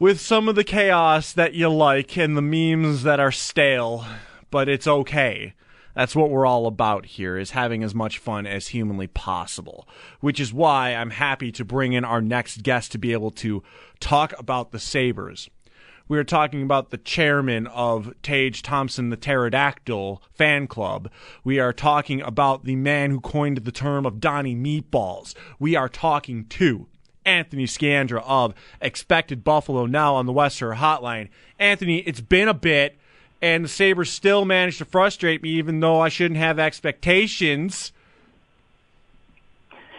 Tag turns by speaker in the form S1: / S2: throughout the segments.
S1: with some of the chaos that you like and the memes that are stale, but it's okay. That's what we're all about here is having as much fun as humanly possible, which is why I'm happy to bring in our next guest to be able to talk about the Sabres. We are talking about the chairman of Tage Thompson, the Pterodactyl fan club. We are talking about the man who coined the term of Donnie Meatballs. We are talking to Anthony Scandra of Expected Buffalo now on the Western Hotline. Anthony, it's been a bit, and the Sabres still managed to frustrate me, even though I shouldn't have expectations.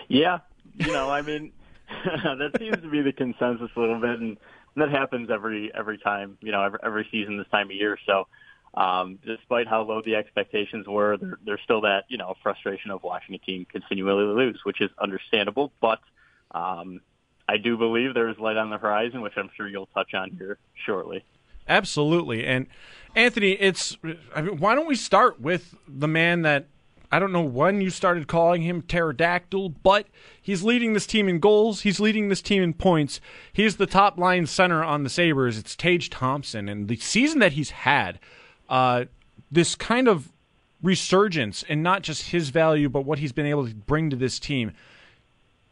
S2: Yeah, you know, I mean, that seems to be the consensus a little bit, and that happens every every time, you know, every, every season this time of year. So, um, despite how low the expectations were, there, there's still that you know frustration of watching a team continually lose, which is understandable. But um, I do believe there is light on the horizon, which I'm sure you'll touch on here shortly.
S1: Absolutely, and Anthony, it's I mean, why don't we start with the man that I don't know when you started calling him pterodactyl, but he's leading this team in goals. He's leading this team in points. He's the top line center on the Sabres. It's Tage Thompson. And the season that he's had, uh, this kind of resurgence, and not just his value, but what he's been able to bring to this team.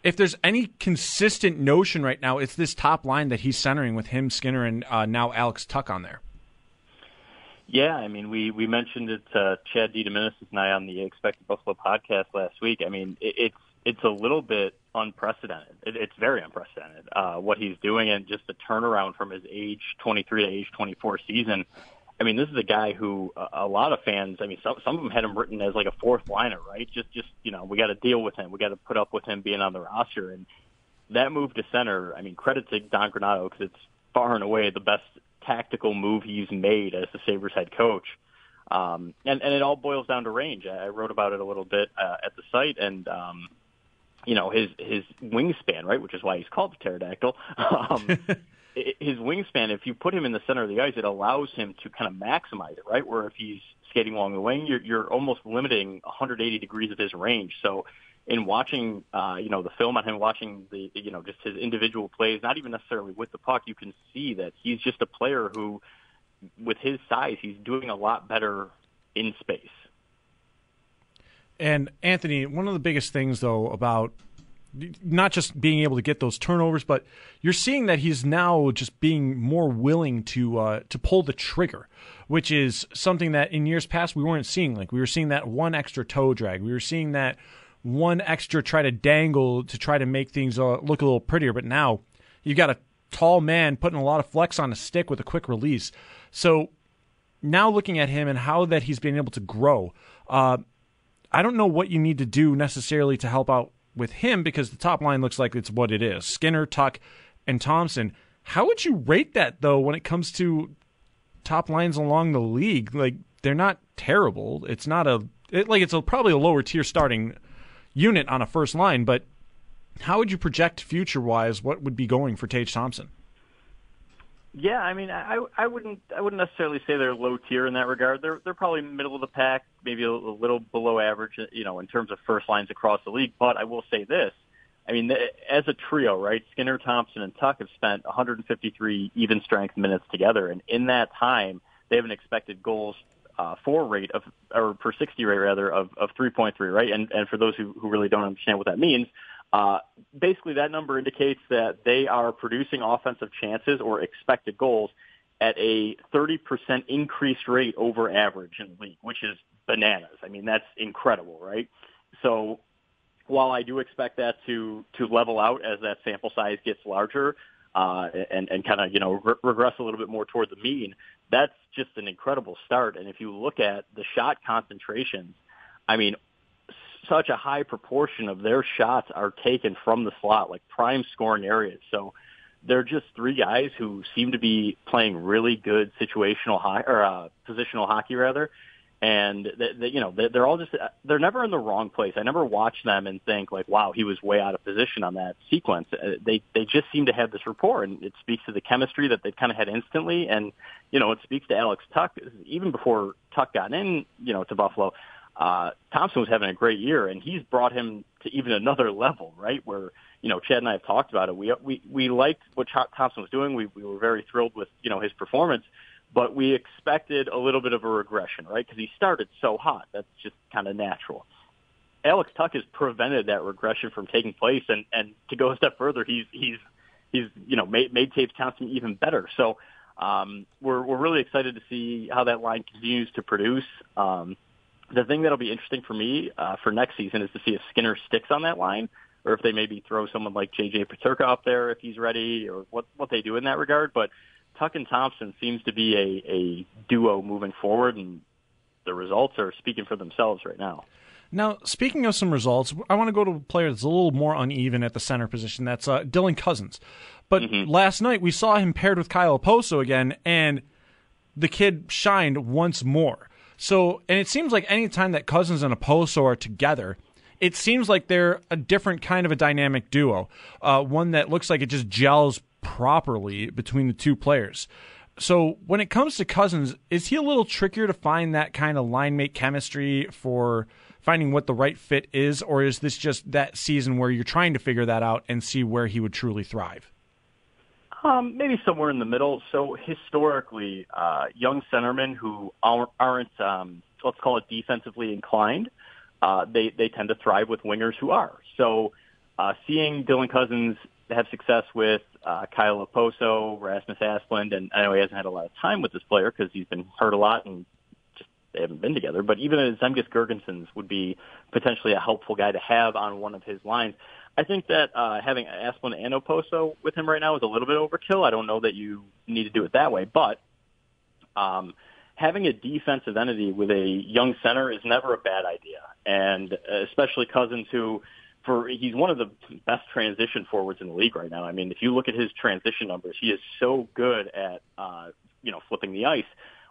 S1: If there's any consistent notion right now, it's this top line that he's centering with him, Skinner, and uh, now Alex Tuch on there.
S2: Yeah, I mean, we we mentioned it. Uh, Chad DeDominicis and I on the Expected Buffalo podcast last week. I mean, it, it's it's a little bit unprecedented. It, it's very unprecedented uh, what he's doing, and just the turnaround from his age 23 to age 24 season. I mean, this is a guy who uh, a lot of fans. I mean, some some of them had him written as like a fourth liner, right? Just just you know, we got to deal with him. We got to put up with him being on the roster, and that move to center. I mean, credit to Don Granato because it's far and away the best tactical move he's made as the Sabres head coach. Um, and, and it all boils down to range. I wrote about it a little bit uh, at the site, and um, you know his his wingspan, right, which is why he's called the pterodactyl. Um, his wingspan, if you put him in the center of the ice, it allows him to kind of maximize it, right? Where if he's skating along the wing, you're, you're almost limiting 180 degrees of his range. So in watching, uh, you know, the film on him, watching the, you know, just his individual plays, not even necessarily with the puck, you can see that he's just a player who, with his size, he's doing a lot better in space.
S1: And Anthony, one of the biggest things though about not just being able to get those turnovers, but you're seeing that he's now just being more willing to uh, to pull the trigger, which is something that in years past we weren't seeing. Like we were seeing that one extra toe drag, we were seeing that one extra try to dangle to try to make things uh, look a little prettier. But now you've got a tall man putting a lot of flex on a stick with a quick release. So now looking at him and how that he's been able to grow, uh, I don't know what you need to do necessarily to help out with him because the top line looks like it's what it is: Skinner, Tuch, and Thompson. How would you rate that though when it comes to top lines along the league? Like they're not terrible. It's not a it, like it's a, probably a lower tier starting unit on a first line, but how would you project future wise what would be going for Tage Thompson?
S2: Yeah, I mean, I I wouldn't I wouldn't necessarily say they're low tier in that regard. They're they're probably middle of the pack, maybe a, a little below average, you know, in terms of first lines across the league. But I will say this: I mean, as a trio, right? Skinner, Thompson, and Tuch have spent 153 even strength minutes together, and in that time, they have an expected goals uh, for rate of, or per 60 rate rather, of, of 3.3, right? And, and for those who, who really don't understand what that means, uh, basically that number indicates that they are producing offensive chances or expected goals at a 30% increased rate over average in the league, which is bananas. I mean, that's incredible, right? So while I do expect that to, to level out as that sample size gets larger, uh, and, and kind of, you know, re- regress a little bit more toward the mean, that's just an incredible start. And if you look at the shot concentrations, I mean, such a high proportion of their shots are taken from the slot, like prime scoring areas. So they're just three guys who seem to be playing really good situational high or uh, positional hockey rather, and they, they, you know they're all just they're never in the wrong place. I never watch them and think like, wow, he was way out of position on that sequence. Uh, they they just seem to have this rapport, and it speaks to the chemistry that they've kind of had instantly, and you know it speaks to Alex Tuch even before Tuch got in, you know, to Buffalo. Uh, Thompson was having a great year, and he's brought him to even another level, right? Where you know, Chad and I have talked about it. We we we liked what Thompson was doing. We we were very thrilled with you know his performance, but we expected a little bit of a regression, right? Because he started so hot. That's just kind of natural. Alex Tuch has prevented that regression from taking place, and and to go a step further, he's he's he's you know made made Tage Thompson even better. So um, we're we're really excited to see how that line continues to produce. Um, the thing that'll be interesting for me uh, for next season is to see if Skinner sticks on that line, or if they maybe throw someone like JJ Peterka up there if he's ready, or what what they do in that regard. But Tuch and Thompson seems to be a, a duo moving forward, and the results are speaking for themselves right now.
S1: Now, speaking of some results, I want to go to a player that's a little more uneven at the center position. That's uh, Dylan Cozens. But mm-hmm. last night we saw him paired with Kyle Okposo again, and the kid shined once more. So, and it seems like anytime that Cozens and Okposo are together, it seems like they're a different kind of a dynamic duo. Uh, one that looks like it just gels properly between the two players. So when it comes to Cozens, is he a little trickier to find that kind of line mate chemistry for finding what the right fit is, or is this just that season where you're trying to figure that out and see where he would truly thrive?
S2: Um, maybe somewhere in the middle. So historically, uh, young centermen who aren't, aren't um, let's call it defensively inclined, uh, they they tend to thrive with wingers who are. So uh, seeing Dylan Cozens have success with uh, Kyle Okposo, Rasmus Asplund, and I know he hasn't had a lot of time with this player because he's been hurt a lot and they haven't been together. But even a Zemgus Girgensons would be potentially a helpful guy to have on one of his lines. I think that uh, having Asplund and Okposo with him right now is a little bit overkill. I don't know that you need to do it that way, but um, having a defensive entity with a young center is never a bad idea, and especially Cozens, who for he's one of the best transition forwards in the league right now. I mean, if you look at his transition numbers, he is so good at uh, you know flipping the ice.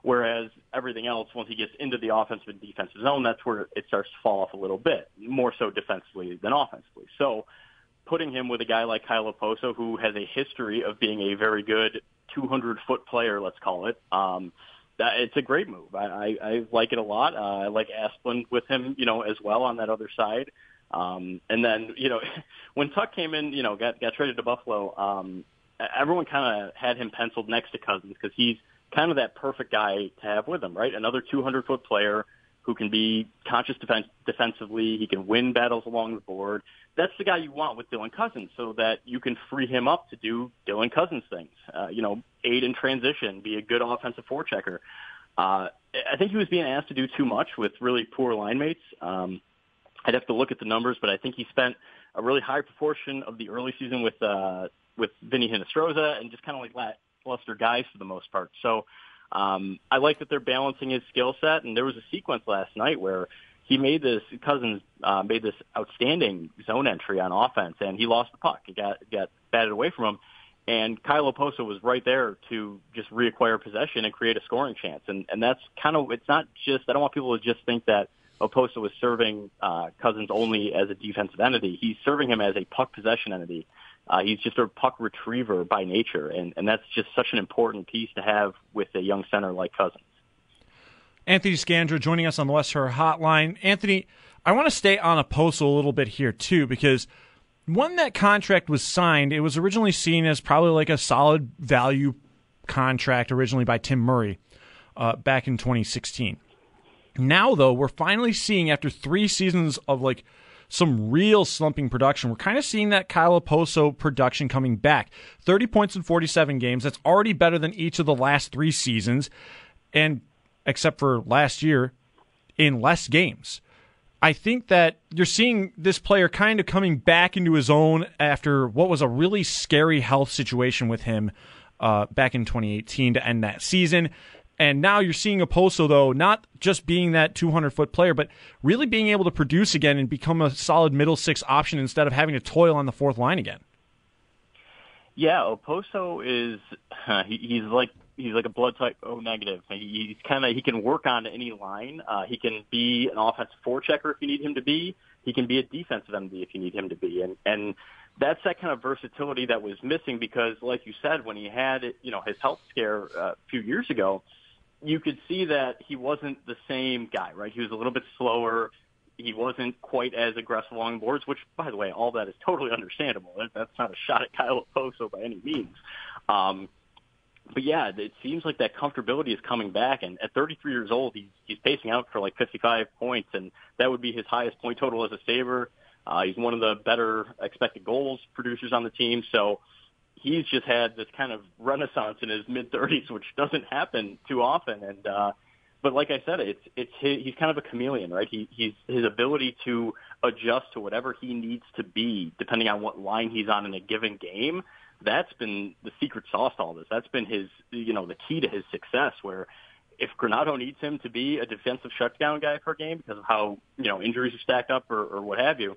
S2: Whereas everything else, once he gets into the offensive and defensive zone, that's where it starts to fall off a little bit, more so defensively than offensively. So putting him with a guy like Kyle Okposo, who has a history of being a very good 200-foot player, let's call it, um, that, it's a great move. I, I, I like it a lot. Uh, I like Asplund with him, you know, as well on that other side. Um, and then, you know, when Tuch came in, you know, got, got traded to Buffalo, um, everyone kind of had him penciled next to Cozens because he's – kind of that perfect guy to have with him, right? Another 200 foot player who can be conscious defense, defensively. He can win battles along the board. That's the guy you want with Dylan Cozens so that you can free him up to do Dylan Cozens things. Uh, you know, aid in transition, be a good offensive forechecker. Uh, I think he was being asked to do too much with really poor line mates. Um, I'd have to look at the numbers, but I think he spent a really high proportion of the early season with uh, with Vinny Hinostroza and just kind of like let luster guys for the most part. So um, I like that they're balancing his skill set. And there was a sequence last night where he made this Cozens uh, made this outstanding zone entry on offense, and he lost the puck. It got got batted away from him. And Kyle Okposo was right there to just reacquire possession and create a scoring chance. And and that's kind of it's not just I don't want people to just think that Okposo was serving uh, Cozens only as a defensive entity. He's serving him as a puck possession entity. Uh, he's just a puck retriever by nature, and, and that's just such an important piece to have with a young center like Cozens.
S1: Anthony Scandra joining us on the West Her Hotline. Anthony, I want to stay on Okposo a little bit here too, because when that contract was signed, it was originally seen as probably like a solid value contract originally by Tim Murray uh, back in 2016. Now, though, we're finally seeing after three seasons of like some real slumping production. We're kind of seeing that Kyle Okposo production coming back. 30 points in 47 games. That's already better than each of the last three seasons, and except for last year, in less games. I think that you're seeing this player kind of coming back into his own after what was a really scary health situation with him uh, back in 2018 to end that season. And now you're seeing Okposo, though, not just being that 200 foot player, but really being able to produce again and become a solid middle six option instead of having to toil on the fourth line again.
S2: Yeah, Okposo is uh, he, he's like he's like a blood type O negative. He's kind of he can work on any line. Uh, he can be an offensive forechecker if you need him to be. He can be a defensive MD if you need him to be. And and that's that kind of versatility that was missing because, like you said, when he had you know his health scare uh, a few years ago, you could see that he wasn't the same guy, right? He was a little bit slower. he wasn't quite as aggressive along boards, which, by the way, all that is totally understandable. That's not a shot at Kyle Okposo by any means. Um, but yeah, it seems like that comfortability is coming back. And at 33 years old, he's he's pacing out for like 55 points, and that would be his highest point total as a Saber. Uh, he's one of the better expected goals producers on the team. So he's just had this kind of renaissance in his mid 30s, which doesn't happen too often. And uh, but like I said, it's it's his, he's kind of a chameleon, right? He he's his ability to adjust to whatever he needs to be, depending on what line he's on in a given game that's been the secret sauce to all this. That's been his, you know, the key to his success. Where if Granato needs him to be a defensive shutdown guy per game because of how you know injuries are stacked up or, or what have you,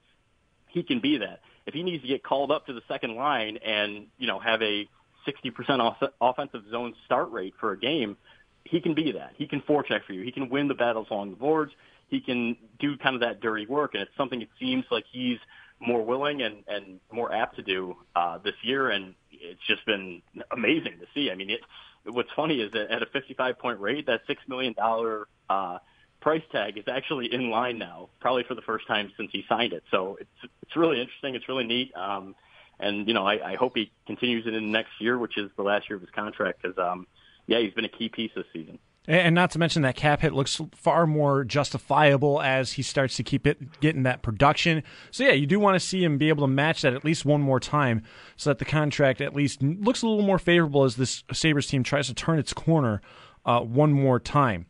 S2: he can be that. If he needs to get called up to the second line and you know have a 60% off- offensive zone start rate for a game, he can be that. He can forecheck for you. He can win the battles along the boards. He can do kind of that dirty work, and it's something it seems like he's more willing and, and more apt to do uh, this year, and it's just been amazing to see. I mean, it, what's funny is that at a 55 point rate, that six million dollar uh, price tag is actually in line now, probably for the first time since he signed it. So it's it's really interesting. It's really neat. Um, and you know, I, I hope he continues it in next year, which is the last year of his contract, because um, yeah, he's been a key piece this season.
S1: And not to mention that cap hit looks far more justifiable as he starts to keep it getting that production. So yeah, you do want to see him be able to match that at least one more time, so that the contract at least looks a little more favorable as this Sabres team tries to turn its corner uh, one more time.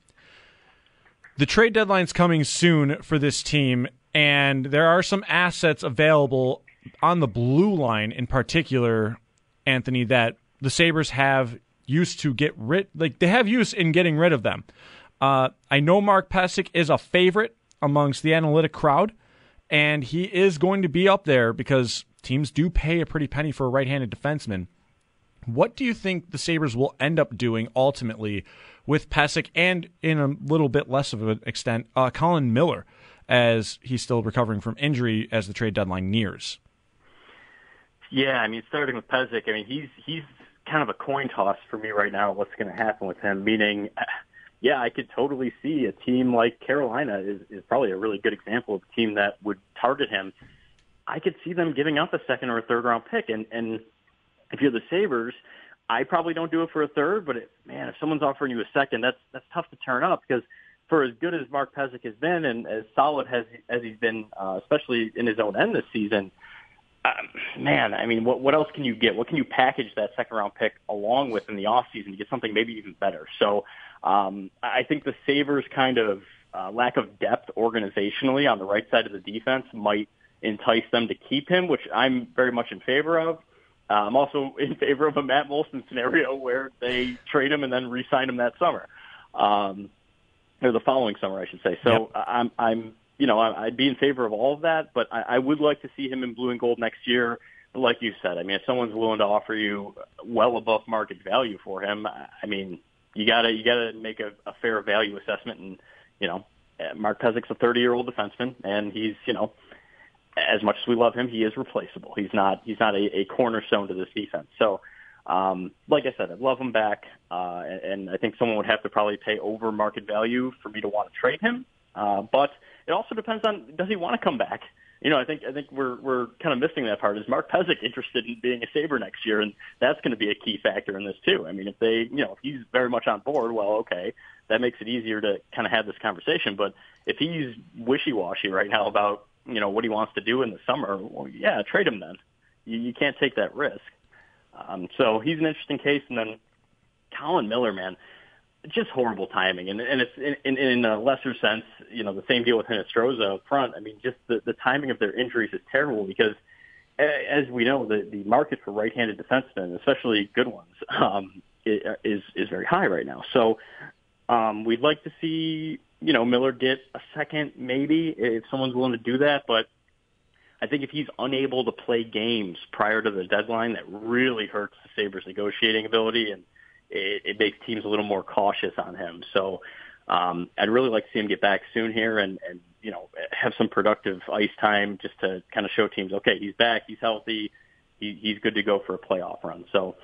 S1: The trade deadline's coming soon for this team, and there are some assets available on the blue line in particular, Anthony, that the Sabres have used to get rid like they have use in getting rid of them. Uh, I know Mark Pysyk is a favorite amongst the analytic crowd, and he is going to be up there because teams do pay a pretty penny for a right-handed defenseman. What do you think the Sabres will end up doing ultimately with Pysyk and in a little bit less of an extent, uh, Colin Miller, as he's still recovering from injury as the trade deadline nears?
S2: Yeah, I mean, starting with Pysyk, I mean, he's he's kind of a coin toss for me right now. What's going to happen with him? Meaning, yeah, I could totally see a team like Carolina is, is probably a really good example of a team that would target him. I could see them giving up a second or a third round pick, and and if you're the Sabres, I probably don't do it for a third, but it, man, if someone's offering you a second, that's that's tough to turn up because for as good as Mark Pysyk has been and as solid as as he's been, uh, especially in his own end this season, um, man, I mean, what what else can you get? What can you package that second round pick along with in the off season to get something maybe even better? So um, I think the Sabres kind of uh, lack of depth organizationally on the right side of the defense might entice them to keep him, which I'm very much in favor of. Uh, I'm also in favor of a Matt Moulson scenario where they trade him and then re-sign him that summer, um, or the following summer, I should say. So yep. I'm I'm you know, I'd be in favor of all of that, but I, I would like to see him in blue and gold next year. Like you said, I mean, if someone's willing to offer you well above market value for him, I mean, you gotta you gotta make a, a fair value assessment. And you know, Mark Pysyk's a 30 year old defenseman, and he's you know, as much as we love him, he is replaceable. He's not he's not a, a cornerstone to this defense. So, um, like I said, I'd love him back, uh, and, and I think someone would have to probably pay over market value for me to want to trade him. Uh, but it also depends on does he want to come back. You know, I think I think we're we're kind of missing that part. Is Mark Pysyk interested in being a Saber next year, and that's going to be a key factor in this too. I mean, if they, you know, if he's very much on board, well, okay, that makes it easier to kind of have this conversation. But if he's wishy-washy right now about you know what he wants to do in the summer, well, yeah, trade him then. You, you can't take that risk. Um, so he's an interesting case, and then Colin Miller, man just horrible timing. And, and it's in, in, in a lesser sense, you know, the same deal with Hinostroza up front. I mean, just the, the timing of their injuries is terrible because, as we know, the, the market for right-handed defensemen, especially good ones, um, is is very high right now. So um, we'd like to see, you know, Miller get a second, maybe if someone's willing to do that. But I think if he's unable to play games prior to the deadline, that really hurts the Sabres' negotiating ability and it, it makes teams a little more cautious on him. So um, I'd really like to see him get back soon here and, and you know have some productive ice time just to kind of show teams, okay, he's back, he's healthy, he, he's good to go for a playoff run. So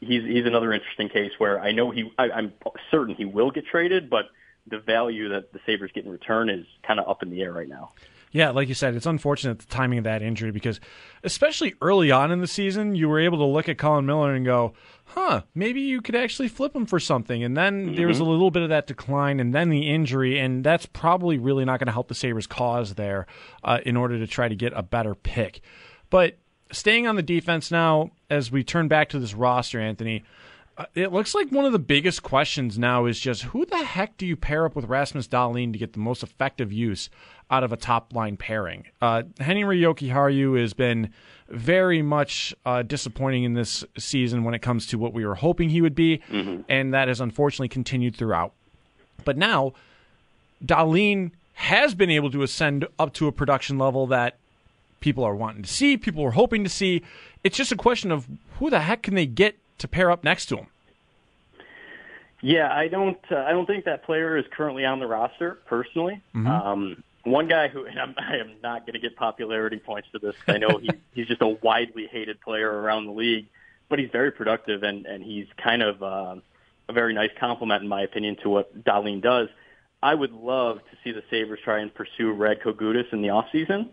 S2: he's he's another interesting case where I know he I, I'm certain he will get traded, but the value that the Sabres get in return is kind of up in the air right now.
S1: Yeah, like you said, it's unfortunate the timing of that injury because, especially early on in the season, you were able to look at Colin Miller and go, huh, maybe you could actually flip him for something. And then mm-hmm. there was a little bit of that decline and then the injury, and that's probably really not going to help the Sabres' cause there uh, in order to try to get a better pick. But staying on the defense now, as we turn back to this roster, Anthony, it looks like one of the biggest questions now is just who the heck do you pair up with Rasmus Dahlin to get the most effective use out of a top line pairing? Uh, Henri Jokiharju has been very much uh, disappointing in this season when it comes to what we were hoping he would be, mm-hmm. and that has unfortunately continued throughout. But now, Dahlin has been able to ascend up to a production level that people are wanting to see, people are hoping to see. It's just a question of who the heck can they get to pair up next to him.
S2: Yeah, I don't. Uh, I don't think that player is currently on the roster personally. Mm-hmm. Um, one guy who and I'm, I am not going to get popularity points for this. I know he's he's just a widely hated player around the league, but he's very productive and and he's kind of uh, a very nice compliment, in my opinion, to what Dahlin does. I would love to see the Sabres try and pursue Red Gudas in the off season.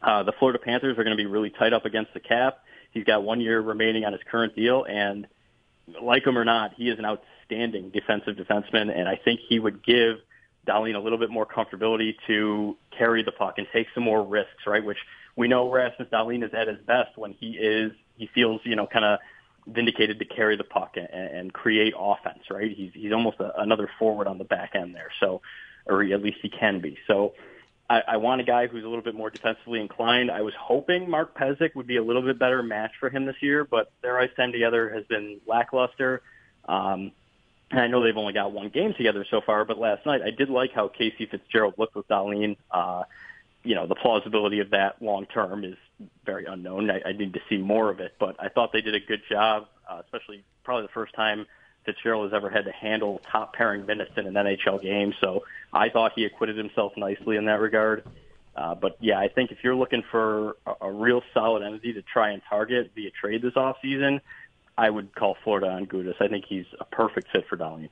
S2: Uh, the Florida Panthers are going to be really tight up against the cap. He's got one year remaining on his current deal, and like him or not, he is an outstanding defensive defenseman, and I think he would give Dahlin a little bit more comfortability to carry the puck and take some more risks, right? Which we know Rasmus Dahlin is at his best when he is he feels you know kind of vindicated to carry the puck and, and create offense, right? He's he's almost a, another forward on the back end there, so or at least he can be. So I, I want a guy who's a little bit more defensively inclined. I was hoping Mark Pysyk would be a little bit better match for him this year, but their ice time together has been lackluster. Um, and I know they've only got one game together so far, but last night I did like how Casey Fitzgerald looked with Dahlin. Uh, you know, the plausibility of that long term is very unknown. I, I need to see more of it, but I thought they did a good job, uh, especially probably the first time Fitzgerald has ever had to handle top pairing minutes in an NHL game. So I thought he acquitted himself nicely in that regard. Uh, but yeah, I think if you're looking for a, a real solid entity to try and target via trade this off season, I would call Florida on Gudas. I think he's a perfect fit for Dahlin.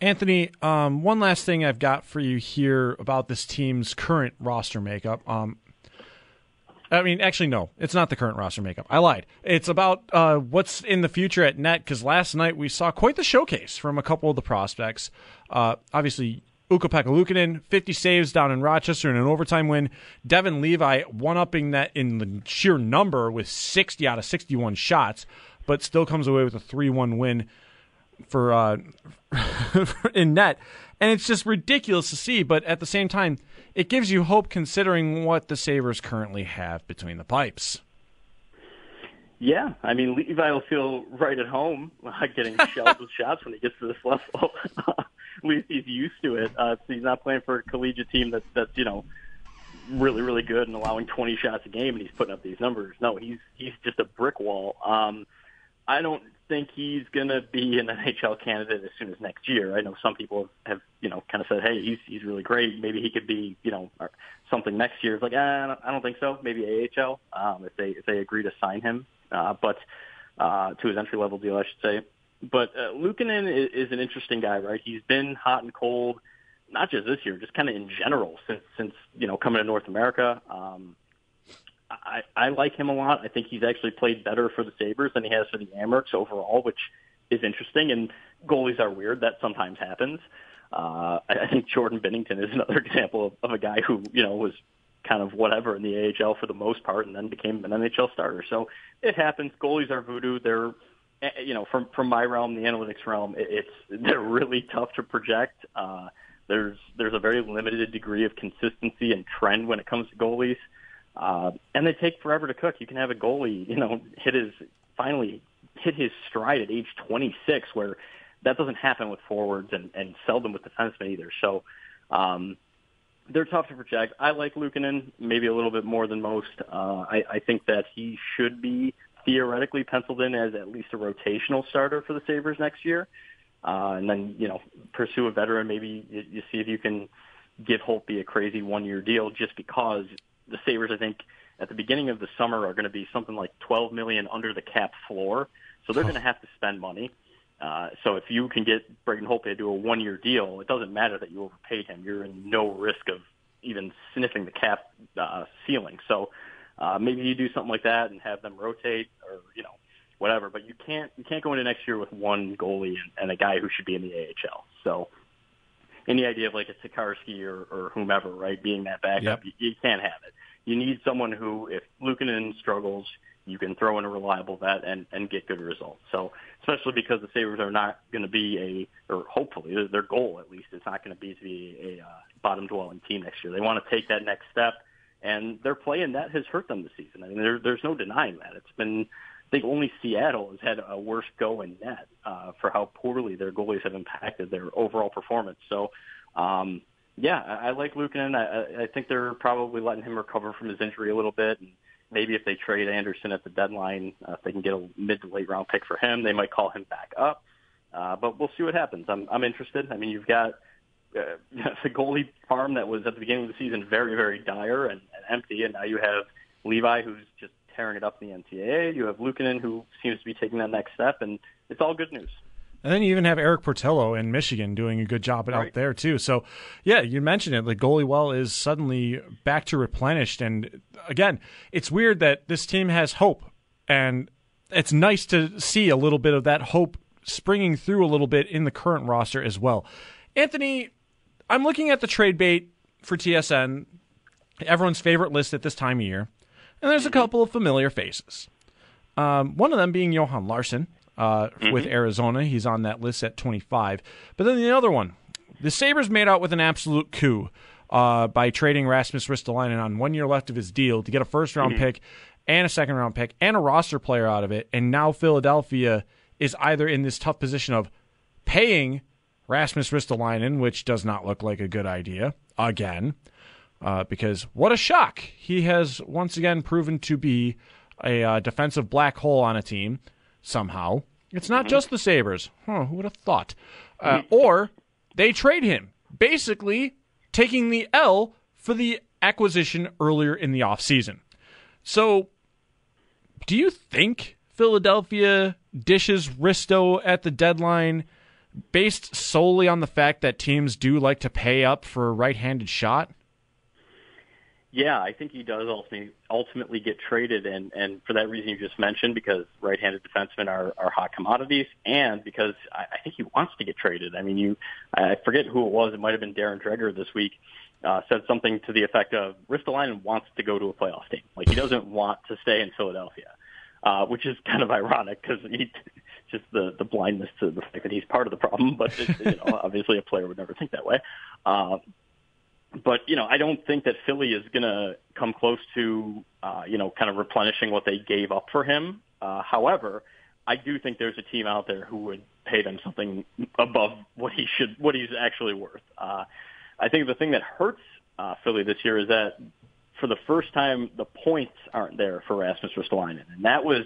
S1: Anthony, um, one last thing I've got for you here about this team's current roster makeup. Um, I mean, actually, no, it's not the current roster makeup. I lied. It's about uh, what's in the future at net because last night we saw quite the showcase from a couple of the prospects. Uh, obviously, Ukko-Pekka Luukkonen, 50 saves down in Rochester in an overtime win. Devon Levi one upping that in the sheer number with 60 out of 61 shots, but still comes away with a 3 1 win for uh, in net. And it's just ridiculous to see, but at the same time, it gives you hope considering what the Sabres currently have between the pipes.
S2: Yeah, I mean Levi will feel right at home getting shelled with shots when he gets to this level. at least he's used to it. Uh, so he's not playing for a collegiate team that's that's you know really really good and allowing 20 shots a game, and he's putting up these numbers. No, he's he's just a brick wall. Um, I don't think he's going to be an NHL candidate as soon as next year. I know some people have, you know, kind of said, "Hey, he's he's really great. Maybe he could be, you know, something next year." It's like, eh, I, don't, I don't think so. Maybe AHL um, if they if they agree to sign him, uh, but uh, to his entry level deal, I should say. But uh, Luukkonen is, is an interesting guy, right? He's been hot and cold, not just this year, just kind of in general since since you know coming to North America. Um, I, I like him a lot. I think he's actually played better for the Sabres than he has for the Amerks overall, which is interesting. And goalies are weird. That sometimes happens. Uh, I think Jordan Binnington is another example of, of a guy who, you know, was kind of whatever in the AHL for the most part and then became an NHL starter. So it happens. Goalies are voodoo. They're, eh, you know, from, from my realm, the analytics realm, it's, they're really tough to project. Uh, there's, there's a very limited degree of consistency and trend when it comes to goalies. Uh, and they take forever to cook. You can have a goalie, you know, hit his finally hit his stride at age 26, where that doesn't happen with forwards and, and seldom with defensemen either. So um, they're tough to project. I like Luukkonen maybe a little bit more than most. Uh, I, I think that he should be theoretically penciled in as at least a rotational starter for the Sabres next year. Uh, and then, you know, pursue a veteran. Maybe you, you see if you can give Holtby a crazy one-year deal just because the Sabres, I think, at the beginning of the summer are going to be something like 12 million under the cap floor. So they're going to have to spend money. Uh, so if you can get Braden Holtby to do a one-year deal, it doesn't matter that you overpaid him. You're in no risk of even sniffing the cap uh, ceiling. So uh, maybe you do something like that and have them rotate, or you know, whatever. But you can't you can't go into next year with one goalie and, and a guy who should be in the AHL. So any idea of like a Tokarski or, or whomever, right, being that backup, yep. you, you can't have it. You need someone who, if Luukkonen struggles, you can throw in a reliable vet and, and get good results. So, especially because the Sabres are not going to be a, or hopefully their goal at least is not going to be to be a uh, bottom dwelling team next year. They want to take that next step, and their play in that has hurt them this season. I mean, there, there's no denying that. It's been, I think only Seattle has had a worse go in net uh, for how poorly their goalies have impacted their overall performance. So, um, yeah, I, I like Luukkonen. I, I think they're probably letting him recover from his injury a little bit, and maybe if they trade Anderson at the deadline, uh, if they can get a mid to late round pick for him, they might call him back up. Uh, but we'll see what happens. I'm I'm interested. I mean, you've got uh, the goalie farm that was at the beginning of the season very very dire and, and empty, and now you have Levi who's just tearing it up in the NCAA. You have Luukkonen who seems to be taking that next step, and it's all good news.
S1: And then you even have Erik Portillo in Michigan doing a good job right. out there too. So, yeah, you mentioned it. The goalie well is suddenly back to replenished, and again, it's weird that this team has hope, and it's nice to see a little bit of that hope springing through a little bit in the current roster as well. Anthony, I'm looking at the trade bait for TSN, everyone's favorite list at this time of year, and there's a couple of familiar faces. Um, one of them being Johan Larsson uh, mm-hmm. with Arizona. He's on that list at 25. But then the other one, the Sabres made out with an absolute coup uh, by trading Rasmus Ristolainen on one year left of his deal to get a first round mm-hmm. pick and a second round pick and a roster player out of it. And now Philadelphia is either in this tough position of paying Rasmus Ristolainen, which does not look like a good idea again, uh, because what a shock. He has once again proven to be a uh, defensive black hole on a team somehow. It's not just the Sabres. Huh, who would have thought? Uh, or they trade him, basically taking the L for the acquisition earlier in the offseason. So, do you think Philadelphia dishes Risto at the deadline based solely on the fact that teams do like to pay up for a right handed shot?
S2: Yeah, I think he does ultimately ultimately get traded, and and for that reason you just mentioned, because right-handed defensemen are are hot commodities, and because I, I think he wants to get traded. I mean, you I forget who it was. It might have been Darren Dreger this week. Uh, said something to the effect of Ristolainen wants to go to a playoff team. Like he doesn't want to stay in Philadelphia, uh, which is kind of ironic because he just the the blindness to the fact that he's part of the problem. But it, you know, obviously a player would never think that way. Uh, but you know, I don't think that Philly is going to come close to uh, you know kind of replenishing what they gave up for him. Uh, however, I do think there's a team out there who would pay them something above what he should, what he's actually worth. Uh, I think the thing that hurts uh, Philly this year is that for the first time the points aren't there for Rasmus Ristolainen, and that was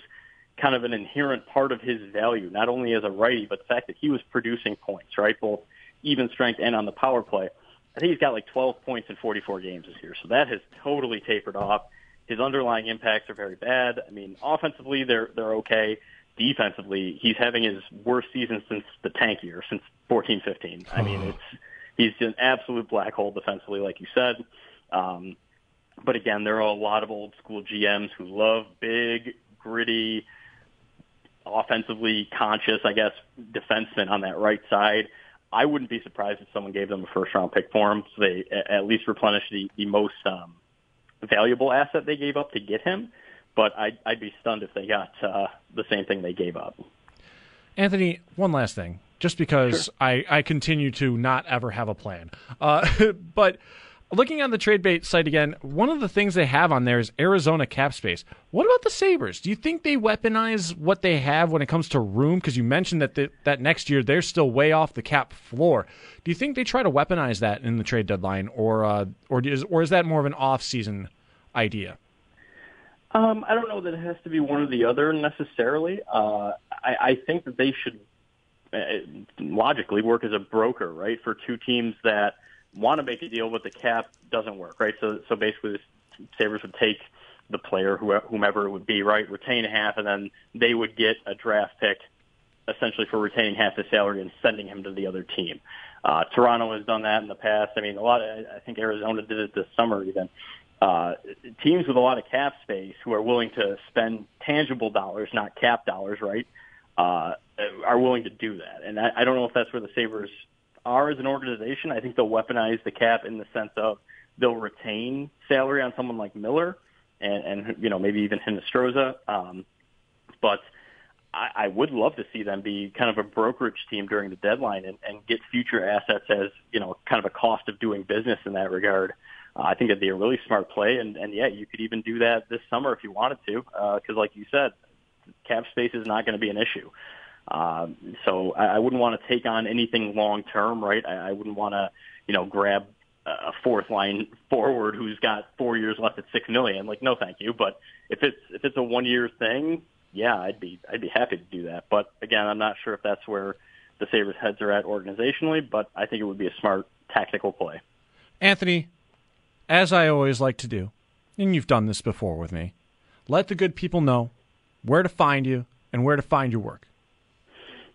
S2: kind of an inherent part of his value, not only as a righty, but the fact that he was producing points, right, both even strength and on the power play. I think he's got like 12 points in 44 games this year, so that has totally tapered off. His underlying impacts are very bad. I mean, offensively they're they're okay. Defensively, he's having his worst season since the tank year, since 14-15. I mean, it's he's an absolute black hole defensively, like you said. Um, but again, there are a lot of old school GMs who love big, gritty, offensively conscious, I guess, defensemen on that right side. I wouldn't be surprised if someone gave them a first round pick for him, so they at least replenish the, the most um, valuable asset they gave up to get him. But I'd, I'd be stunned if they got uh, the same thing they gave up.
S1: Anthony, one last thing, just because sure. I, I continue to not ever have a plan. Uh, but looking on the trade bait site again, one of the things they have on there is Arizona cap space. What about the Sabres? Do you think they weaponize what they have when it comes to room? Because you mentioned that the, that next year they're still way off the cap floor. Do you think they try to weaponize that in the trade deadline, or uh, or is or is that more of an off season idea?
S2: Um, I don't know that it has to be one or the other necessarily. Uh, I, I think that they should uh, logically work as a broker, right, for two teams that want to make a deal, but the cap doesn't work, right? So, so basically, the Sabres would take the player, whomever it would be, right, retain half, and then they would get a draft pick essentially for retaining half the salary and sending him to the other team. Uh, Toronto has done that in the past. I mean, a lot. Of, I think Arizona did it this summer even. Uh, teams with a lot of cap space who are willing to spend tangible dollars, not cap dollars, right, uh, are willing to do that. And I, I don't know if that's where the Sabres are as an organization. I think they'll weaponize the cap in the sense of they'll retain salary on someone like Miller and, and you know maybe even Hinostroza. Um, but I, I would love to see them be kind of a brokerage team during the deadline and, and get future assets as you know kind of a cost of doing business in that regard. Uh, I think it'd be a really smart play, and, and yeah, you could even do that this summer if you wanted to, because uh, like you said, cap space is not going to be an issue. Um, so I, I wouldn't want to take on anything long term, right? I, I wouldn't want to, you know, grab a fourth line forward who's got four years left at six million. Like, no, thank you. But if it's if it's a one year thing, yeah, I'd be I'd be happy to do that. But again, I'm not sure if that's where the Sabres heads are at organizationally, but I think it would be a smart tactical play.
S1: Anthony, as I always like to do, and you've done this before with me, let the good people know where to find you and where to find your work.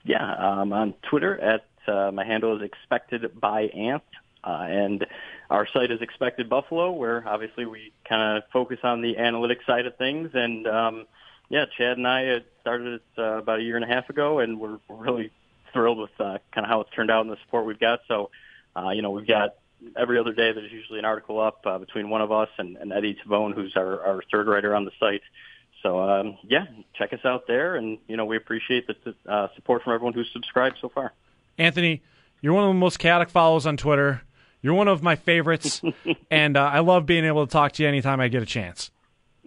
S2: Yeah, um, on Twitter at uh, my handle is expected by Ant, uh, and our site is expected Buffalo, where obviously we kind of focus on the analytics side of things. And um, yeah, Chad and I started it uh, about a year and a half ago, and we're really thrilled with uh, kind of how it's turned out and the support we've got. So, uh, you know, we've got every other day there's usually an article up uh, between one of us and, and Eddie Tabone, who's our, our third writer on the site. So um, yeah, check us out there, and you know we appreciate the uh, support from everyone who's subscribed so far.
S1: Anthony, you're one of the most chaotic follows on Twitter. You're one of my favorites, and uh, I love being able to talk to you anytime I get a chance.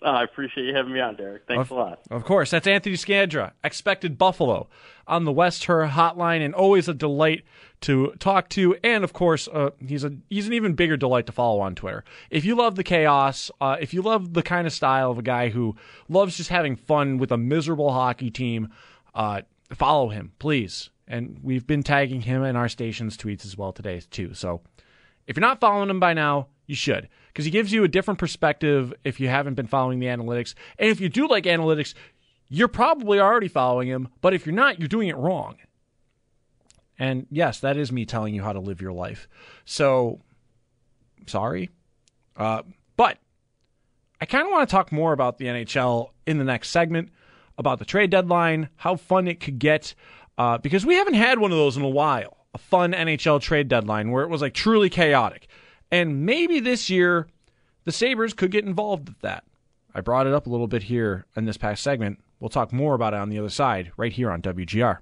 S2: Uh, I appreciate you having me on, Derek. Thanks
S1: of,
S2: a lot.
S1: Of course. That's Anthony Scandra, expected Buffalo on the West Her hotline, and always a delight to talk to. And of course, uh, he's a he's an even bigger delight to follow on Twitter. If you love the chaos, uh, if you love the kind of style of a guy who loves just having fun with a miserable hockey team, uh, follow him, please. And we've been tagging him in our station's tweets as well today too. So if you're not following him by now, you should because he gives you a different perspective if you haven't been following the analytics. And if you do like analytics, you're probably already following him, but if you're not, you're doing it wrong. And yes, that is me telling you how to live your life. So, sorry. Uh, but I kind of want to talk more about the NHL in the next segment, about the trade deadline, how fun it could get, uh, because we haven't had one of those in a while a fun NHL trade deadline where it was like truly chaotic. And maybe this year, the Sabres could get involved with that. I brought it up a little bit here in this past segment. We'll talk more about it on the other side, right here on WGR.